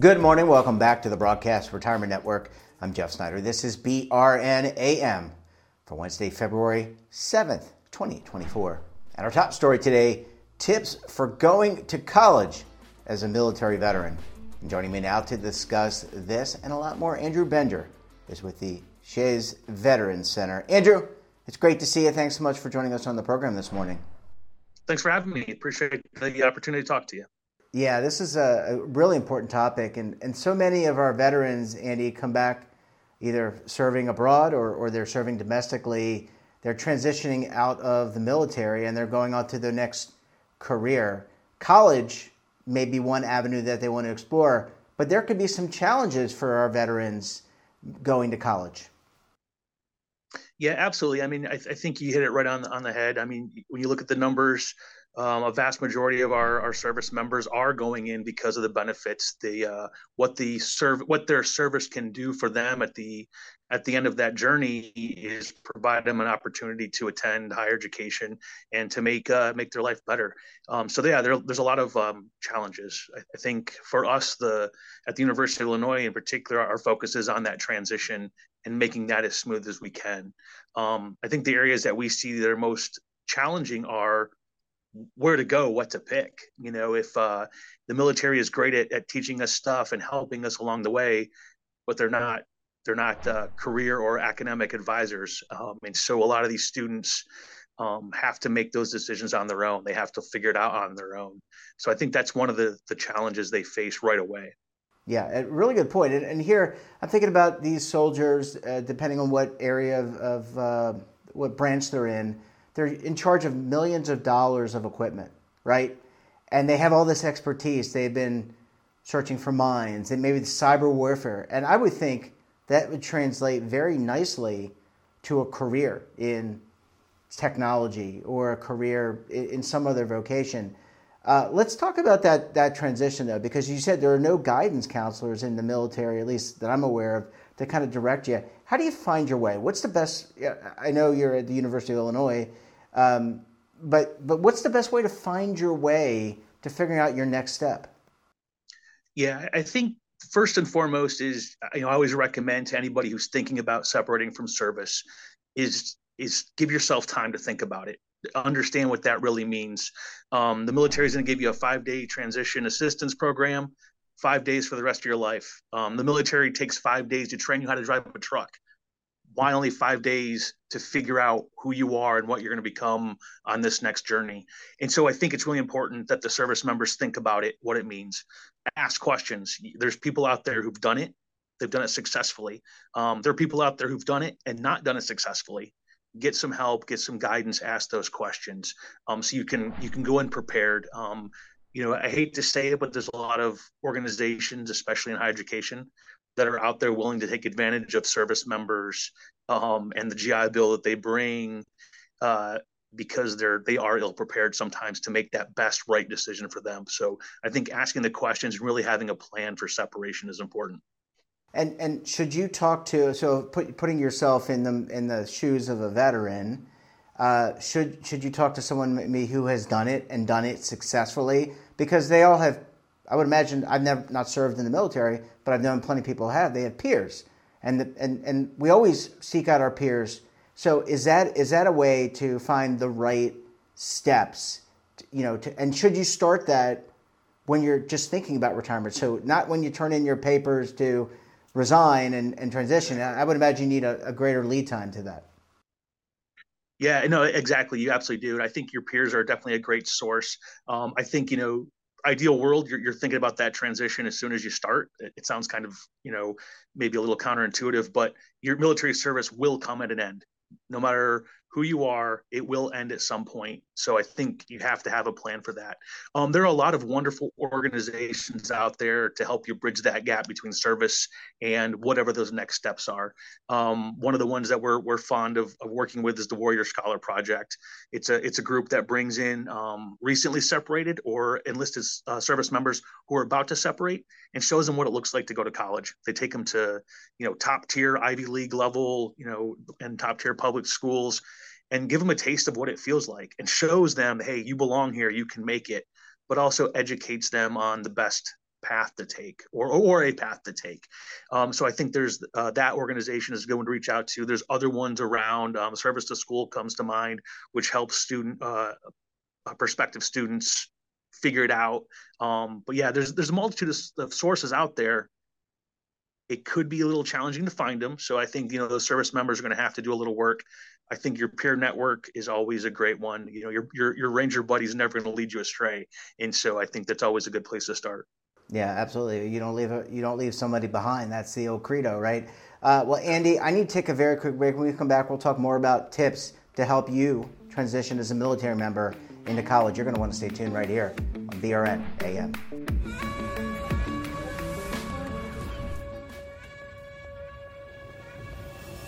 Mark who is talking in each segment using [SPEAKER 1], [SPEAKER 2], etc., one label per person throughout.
[SPEAKER 1] Good morning. Welcome back to the Broadcast Retirement Network. I'm Jeff Snyder. This is BRNAM for Wednesday, February 7th, 2024. And our top story today tips for going to college as a military veteran. And joining me now to discuss this and a lot more, Andrew Bender is with the Chez Veterans Center. Andrew, it's great to see you. Thanks so much for joining us on the program this morning.
[SPEAKER 2] Thanks for having me. Appreciate the opportunity to talk to you.
[SPEAKER 1] Yeah, this is a, really important topic, and, and so many of our veterans, Andy, come back either serving abroad or, or they're serving domestically. They're transitioning out of the military and they're going on to their next career. College may be one avenue that they want to explore, but there could be some challenges for our veterans going to college.
[SPEAKER 2] Yeah, absolutely. I mean, I, th- I think you hit it right on the, on the head. I mean, when you look at the numbers, um, a vast majority of our, our service members are going in because of the benefits, the uh, what the serve what their service can do for them at the at the end of that journey is provide them an opportunity to attend higher education and to make uh, make their life better. Um, so yeah, there, there's a lot of um, challenges. I, I, think for us, the at the University of Illinois in particular, our focus is on that transition and making that as smooth as we can. Um, I think the areas that we see that are most challenging are where to go, what to pick. You know, if uh, the military is great at, at teaching us stuff and helping us along the way, but they're not they're not uh, career or academic advisors, um, and so a lot of these students um, have to make those decisions on their own. They have to figure it out on their own. So I think that's one of the the challenges they face right away.
[SPEAKER 1] Yeah, really good point. And, and here I'm thinking about these soldiers, uh, depending on what area of, of uh, what branch they're in they're in charge of millions of dollars of equipment, right? And they have all this expertise. They've been searching for mines and maybe the cyber warfare. And I would think that would translate very nicely to a career in technology or a career in some other vocation. Uh, let's talk about that that transition though, because you said there are no guidance counselors in the military, at least that I'm aware of, to kind of direct you. How do you find your way? What's the best? I know you're at the University of Illinois. Um, but but what's the best way to find your way to figuring out your next step?
[SPEAKER 2] Yeah, I think first and foremost is you know I always recommend to anybody who's thinking about separating from service is is give yourself time to think about it. Understand what that really means. Um, the military is going to give you a five day transition assistance program five days for the rest of your life. Um, the military takes five days to train you how to drive a truck why only five days to figure out who you are and what you're going to become on this next journey? And so i think it's really important that the service members think about it what it means. Ask questions. There's people out there who've done it. They've done it successfully. Um, there are people out there who've done it and not done it successfully. Get some help get some guidance ask those questions um, so you can you can go in prepared. Um, you know i hate to say it but there's a lot of organizations especially in higher education that are out there willing to take advantage of service members um, and the GI Bill that they bring uh, because they're they are ill prepared sometimes to make that best right decision for them. So I think asking the questions and really having a plan for separation is important.
[SPEAKER 1] And and should you talk to so put, putting yourself in the in the shoes of a veteran? Uh, should should you talk to someone me who has done it and done it successfully? Because they all have I would imagine I've never not served in the military, but I've known plenty of people have. They have peers, and the, and and we always seek out our peers. So is that is that a way to find the right steps? To, you know, to, and should you start that when you're just thinking about retirement? So not when you turn in your papers to resign and, and transition. I would imagine you need a, a greater lead time to that.
[SPEAKER 2] Yeah, no, exactly. You absolutely do. And I think your peers are definitely a great source. Um, I think, you know, ideal world you're, you're thinking about that transition as soon as you start. It, it, sounds kind of you know maybe a little counterintuitive but your military service will come at an end no matter who you are, it will end at some point. So I think you have to have a plan for that. Um, there are a lot of wonderful organizations out there to help you bridge that gap between service and whatever those next steps are. Um, one of the ones that we're, we're fond of, of, working with is the Warrior Scholar Project. It's a it's a group that brings in um, recently separated or enlisted uh, service members who are about to separate and shows them what it looks like to go to college. They take them to you know top tier Ivy League level you know and top tier public schools and give them a taste of what it feels like and shows them, hey, you belong here, you can make it, but also educates them on the best path to take or or a path to take. Um, so I think there's uh, that organization is going to reach out to. There's other ones around. Um, Service to School comes to mind, which helps student uh, uh prospective students figure it out. Um, but yeah, there's there's a multitude of, of sources out there it could be a little challenging to find them. So I think you know those service members are going to have to do a little work. I think your peer network is always a great one. You know, your your your ranger buddy is never going to lead you astray, and so I think that's always a good place to start.
[SPEAKER 1] Yeah, absolutely. You don't leave a, you don't leave somebody behind. That's the old credo, right? Uh, well, Andy, I need to take a very quick break. When we come back, we'll talk more about tips to help you transition as a military member into college. You're going to want to stay tuned right here on BRN AM.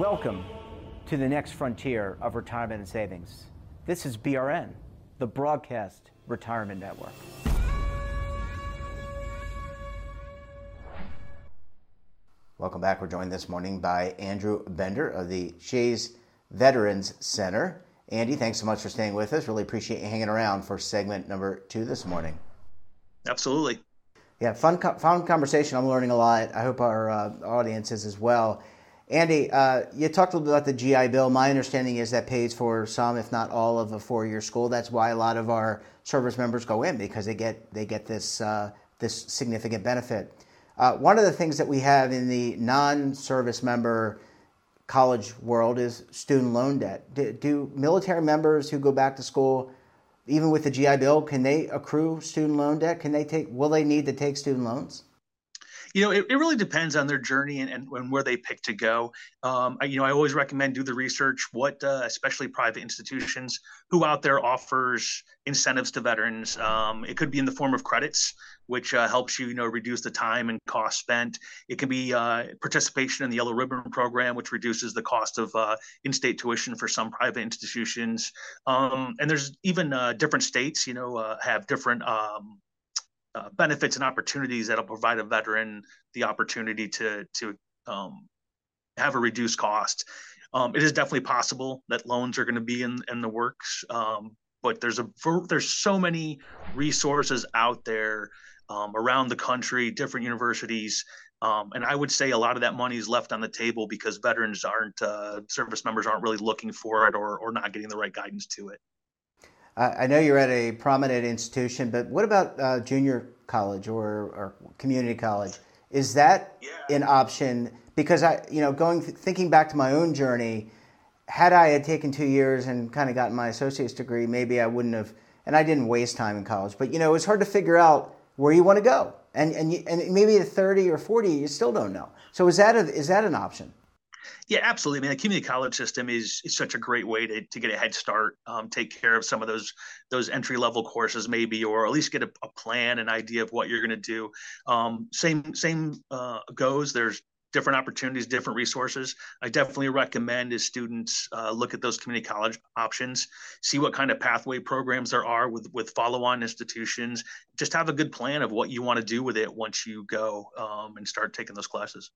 [SPEAKER 1] Welcome to the next frontier of retirement and savings. This is BRN, the Broadcast Retirement Network. Welcome back. We're joined this morning by Andrew Bender of the Chez Veterans Center. Andy, thanks so much for staying with us. Really appreciate you hanging around for segment number two this morning.
[SPEAKER 2] Absolutely.
[SPEAKER 1] Yeah, fun, fun conversation. I'm learning a lot. I hope our uh, audience is as well. Andy, uh, you talked a little bit about the GI Bill. My understanding is that pays for some, if not all, of a four-year school. That's why a lot of our service members go in because they get they get this uh, this significant benefit. Uh, one of the things that we have in the non-service member college world is student loan debt. Do, do military members who go back to school, even with the GI Bill, can they accrue student loan debt? Can they take? Will they need to take student loans?
[SPEAKER 2] You know, it, it really depends on their journey and, and, and where they pick to go. Um, I, you know, I always recommend do the research. What, uh, especially private institutions, who out there offers incentives to veterans? Um, it could be in the form of credits, which uh, helps you, you know, reduce the time and cost spent. It can be uh, participation in the Yellow Ribbon program, which reduces the cost of uh, in-state tuition for some private institutions. Um, and there's even uh, different states, you know, uh, have different um, uh, benefits and opportunities that'll provide a veteran the opportunity to to um, have a reduced cost. Um, it is definitely possible that loans are going to be in in the works, um, but there's a there's so many resources out there um, around the country, different universities. Um, and I would say a lot of that money is left on the table because veterans aren't, uh, service members aren't really looking for it or, or not getting the right guidance to it.
[SPEAKER 1] I know you're at a prominent institution, but what about uh, junior college or, or community college? Is that yeah. an option? Because I, you know, going thinking back to my own journey, had I had taken two years and kind of gotten my associate's degree, maybe I wouldn't have. And I didn't waste time in college, but you know, it's hard to figure out where you want to go, and and you, and maybe at 30 or 40, you still don't know. So is that a, is that an option?
[SPEAKER 2] Yeah, absolutely. I mean, the community college system is is such a great way to, to get a head start, um, take care of some of those those entry level courses, maybe, or at least get a, a plan, an idea of what you're going to do. Um, same same uh, goes. There's different opportunities, different resources. I definitely recommend as students uh, look at those community college options, see what kind of pathway programs there are with with follow-on institutions. Just have a good plan of what you want to do with it once you go um, and start taking those classes.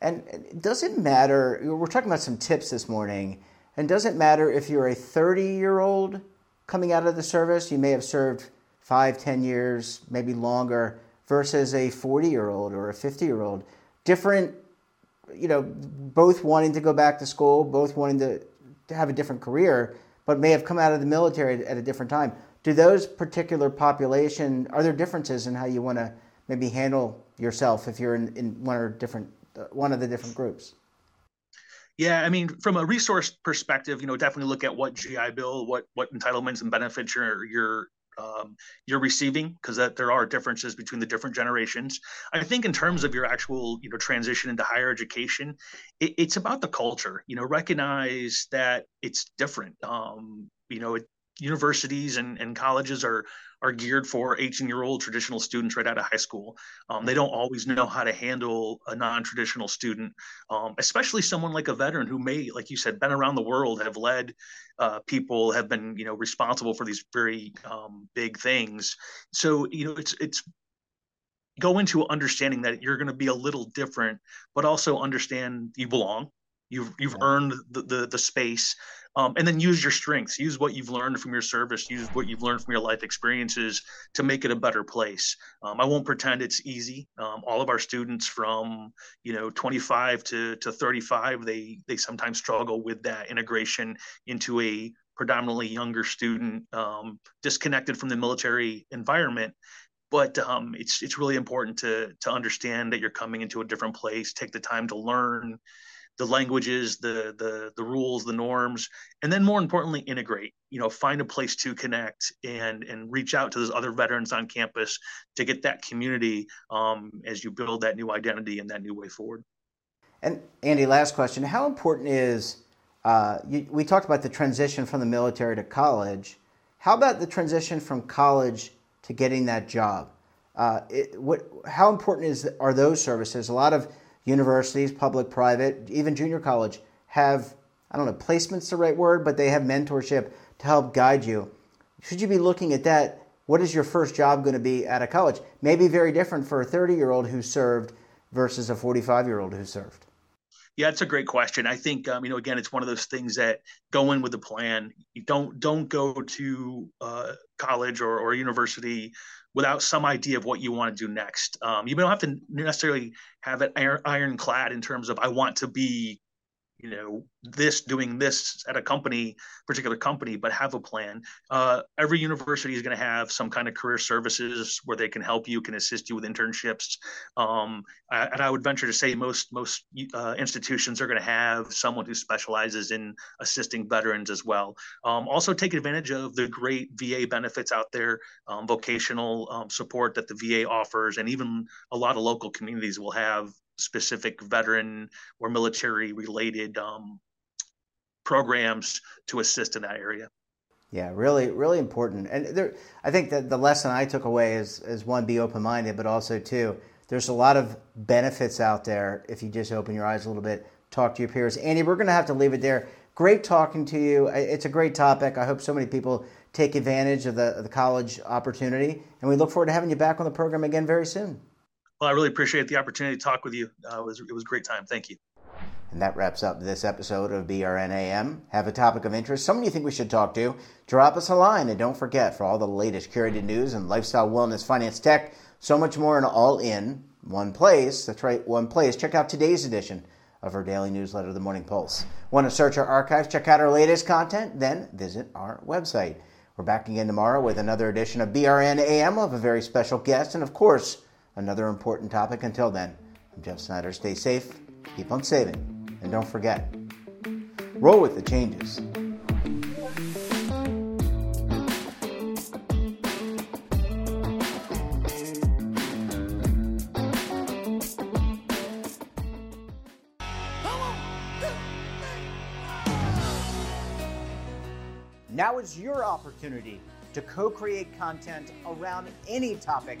[SPEAKER 1] And does it matter? We're talking about some tips this morning. And does it matter if you're a 30 year old coming out of the service? You may have served five, 10 years, maybe longer, versus a 40 year old or a 50 year old different, you know, both wanting to go back to school, both wanting to, to have a different career, but may have come out of the military at a different time. Do those particular population are there differences in how you want to maybe handle yourself if you're in, in one or different one of the different groups?
[SPEAKER 2] Yeah, I mean, from a resource perspective, you know, definitely look at what GI Bill, what what entitlements and benefits you're you're um, you're receiving because that there are differences between the different generations. I think in terms of your actual you know transition into higher education, it, it's about the culture. You know, recognize that it's different. Um, you know, it, universities and, and colleges are are geared for 18 year old traditional students right out of high school. Um, they don't always know how to handle a non traditional student, um, especially someone like a veteran who may, like you said, been around the world, have led uh, people, have been you know responsible for these very um, big things. So you know it's it's go into understanding that you're going to be a little different, but also understand you belong. You've you've yeah. earned the, the, the space, um, and then use your strengths. Use what you've learned from your service. Use what you've learned from your life experiences to make it a better place. Um, I won't pretend it's easy. Um, all of our students from you know 25 to to 35, they they sometimes struggle with that integration into a predominantly younger student, um, disconnected from the military environment but um, it's it's really important to to understand that you're coming into a different place. Take the time to learn, the languages, the the the rules, the norms, and then more importantly, integrate. You know, find a place to connect and and reach out to those other veterans on campus to get that community um, as you build that new identity and that new way forward.
[SPEAKER 1] And Andy, last question: How important is uh, you, we talked about the transition from the military to college? How about the transition from college to getting that job? Uh, it, what, how important is are those services? A lot of universities, public, private, even junior college, have, I don't know, placement's the right word, but they have mentorship to help guide you. Should you be looking at that? What is your first job going to be at a college? Maybe very different for a 30 year old who served versus a 45 year old who served.
[SPEAKER 2] Yeah, it's a great question. I think um, you know, again, it's one of those things that go in with a plan. You don't don't go to uh, college or, or university without some idea of what you want to do next. Um, you don't have to necessarily have it iron, ironclad in terms of I want to be you know this doing this at a company particular company but have a plan. Uh, every university is going to have some kind of career services where they can help you can assist you with internships. Um, and i would venture to say most most uh, institutions are going to have someone who specializes in assisting veterans as well. Um, also take advantage of the great va benefits out there um, vocational um, support that the va offers and even a lot of local communities will have specific veteran or military related um, programs to assist in that area.
[SPEAKER 1] Yeah, really, really important. And there, I think that the lesson I took away is, is one, be open minded, but also, two, there's a lot of benefits out there if you just open your eyes a little bit, talk to your peers. Andy, we're going to have to leave it there. Great talking to you. It's a great topic. I hope so many people take advantage of the, of the college opportunity. And we look forward to having you back on the program again very soon.
[SPEAKER 2] Well, I really appreciate the opportunity to talk with you. Uh, it, was, it was a great time. Thank you.
[SPEAKER 1] And that wraps up this episode of BRNAM. Have a topic of interest, someone you think we should talk to? Drop us a line. And don't forget, for all the latest curated news and lifestyle, wellness, finance, tech, so much more, and all in one place. That's right, one place. Check out today's edition of our daily newsletter, The Morning Pulse. Want to search our archives, check out our latest content? Then visit our website. We're back again tomorrow with another edition of BRNAM. We'll have a very special guest, and of course, another important topic. Until then, I'm Jeff Snyder. Stay safe, keep on saving, and don't forget roll with the changes. Now is your opportunity to co create content around any topic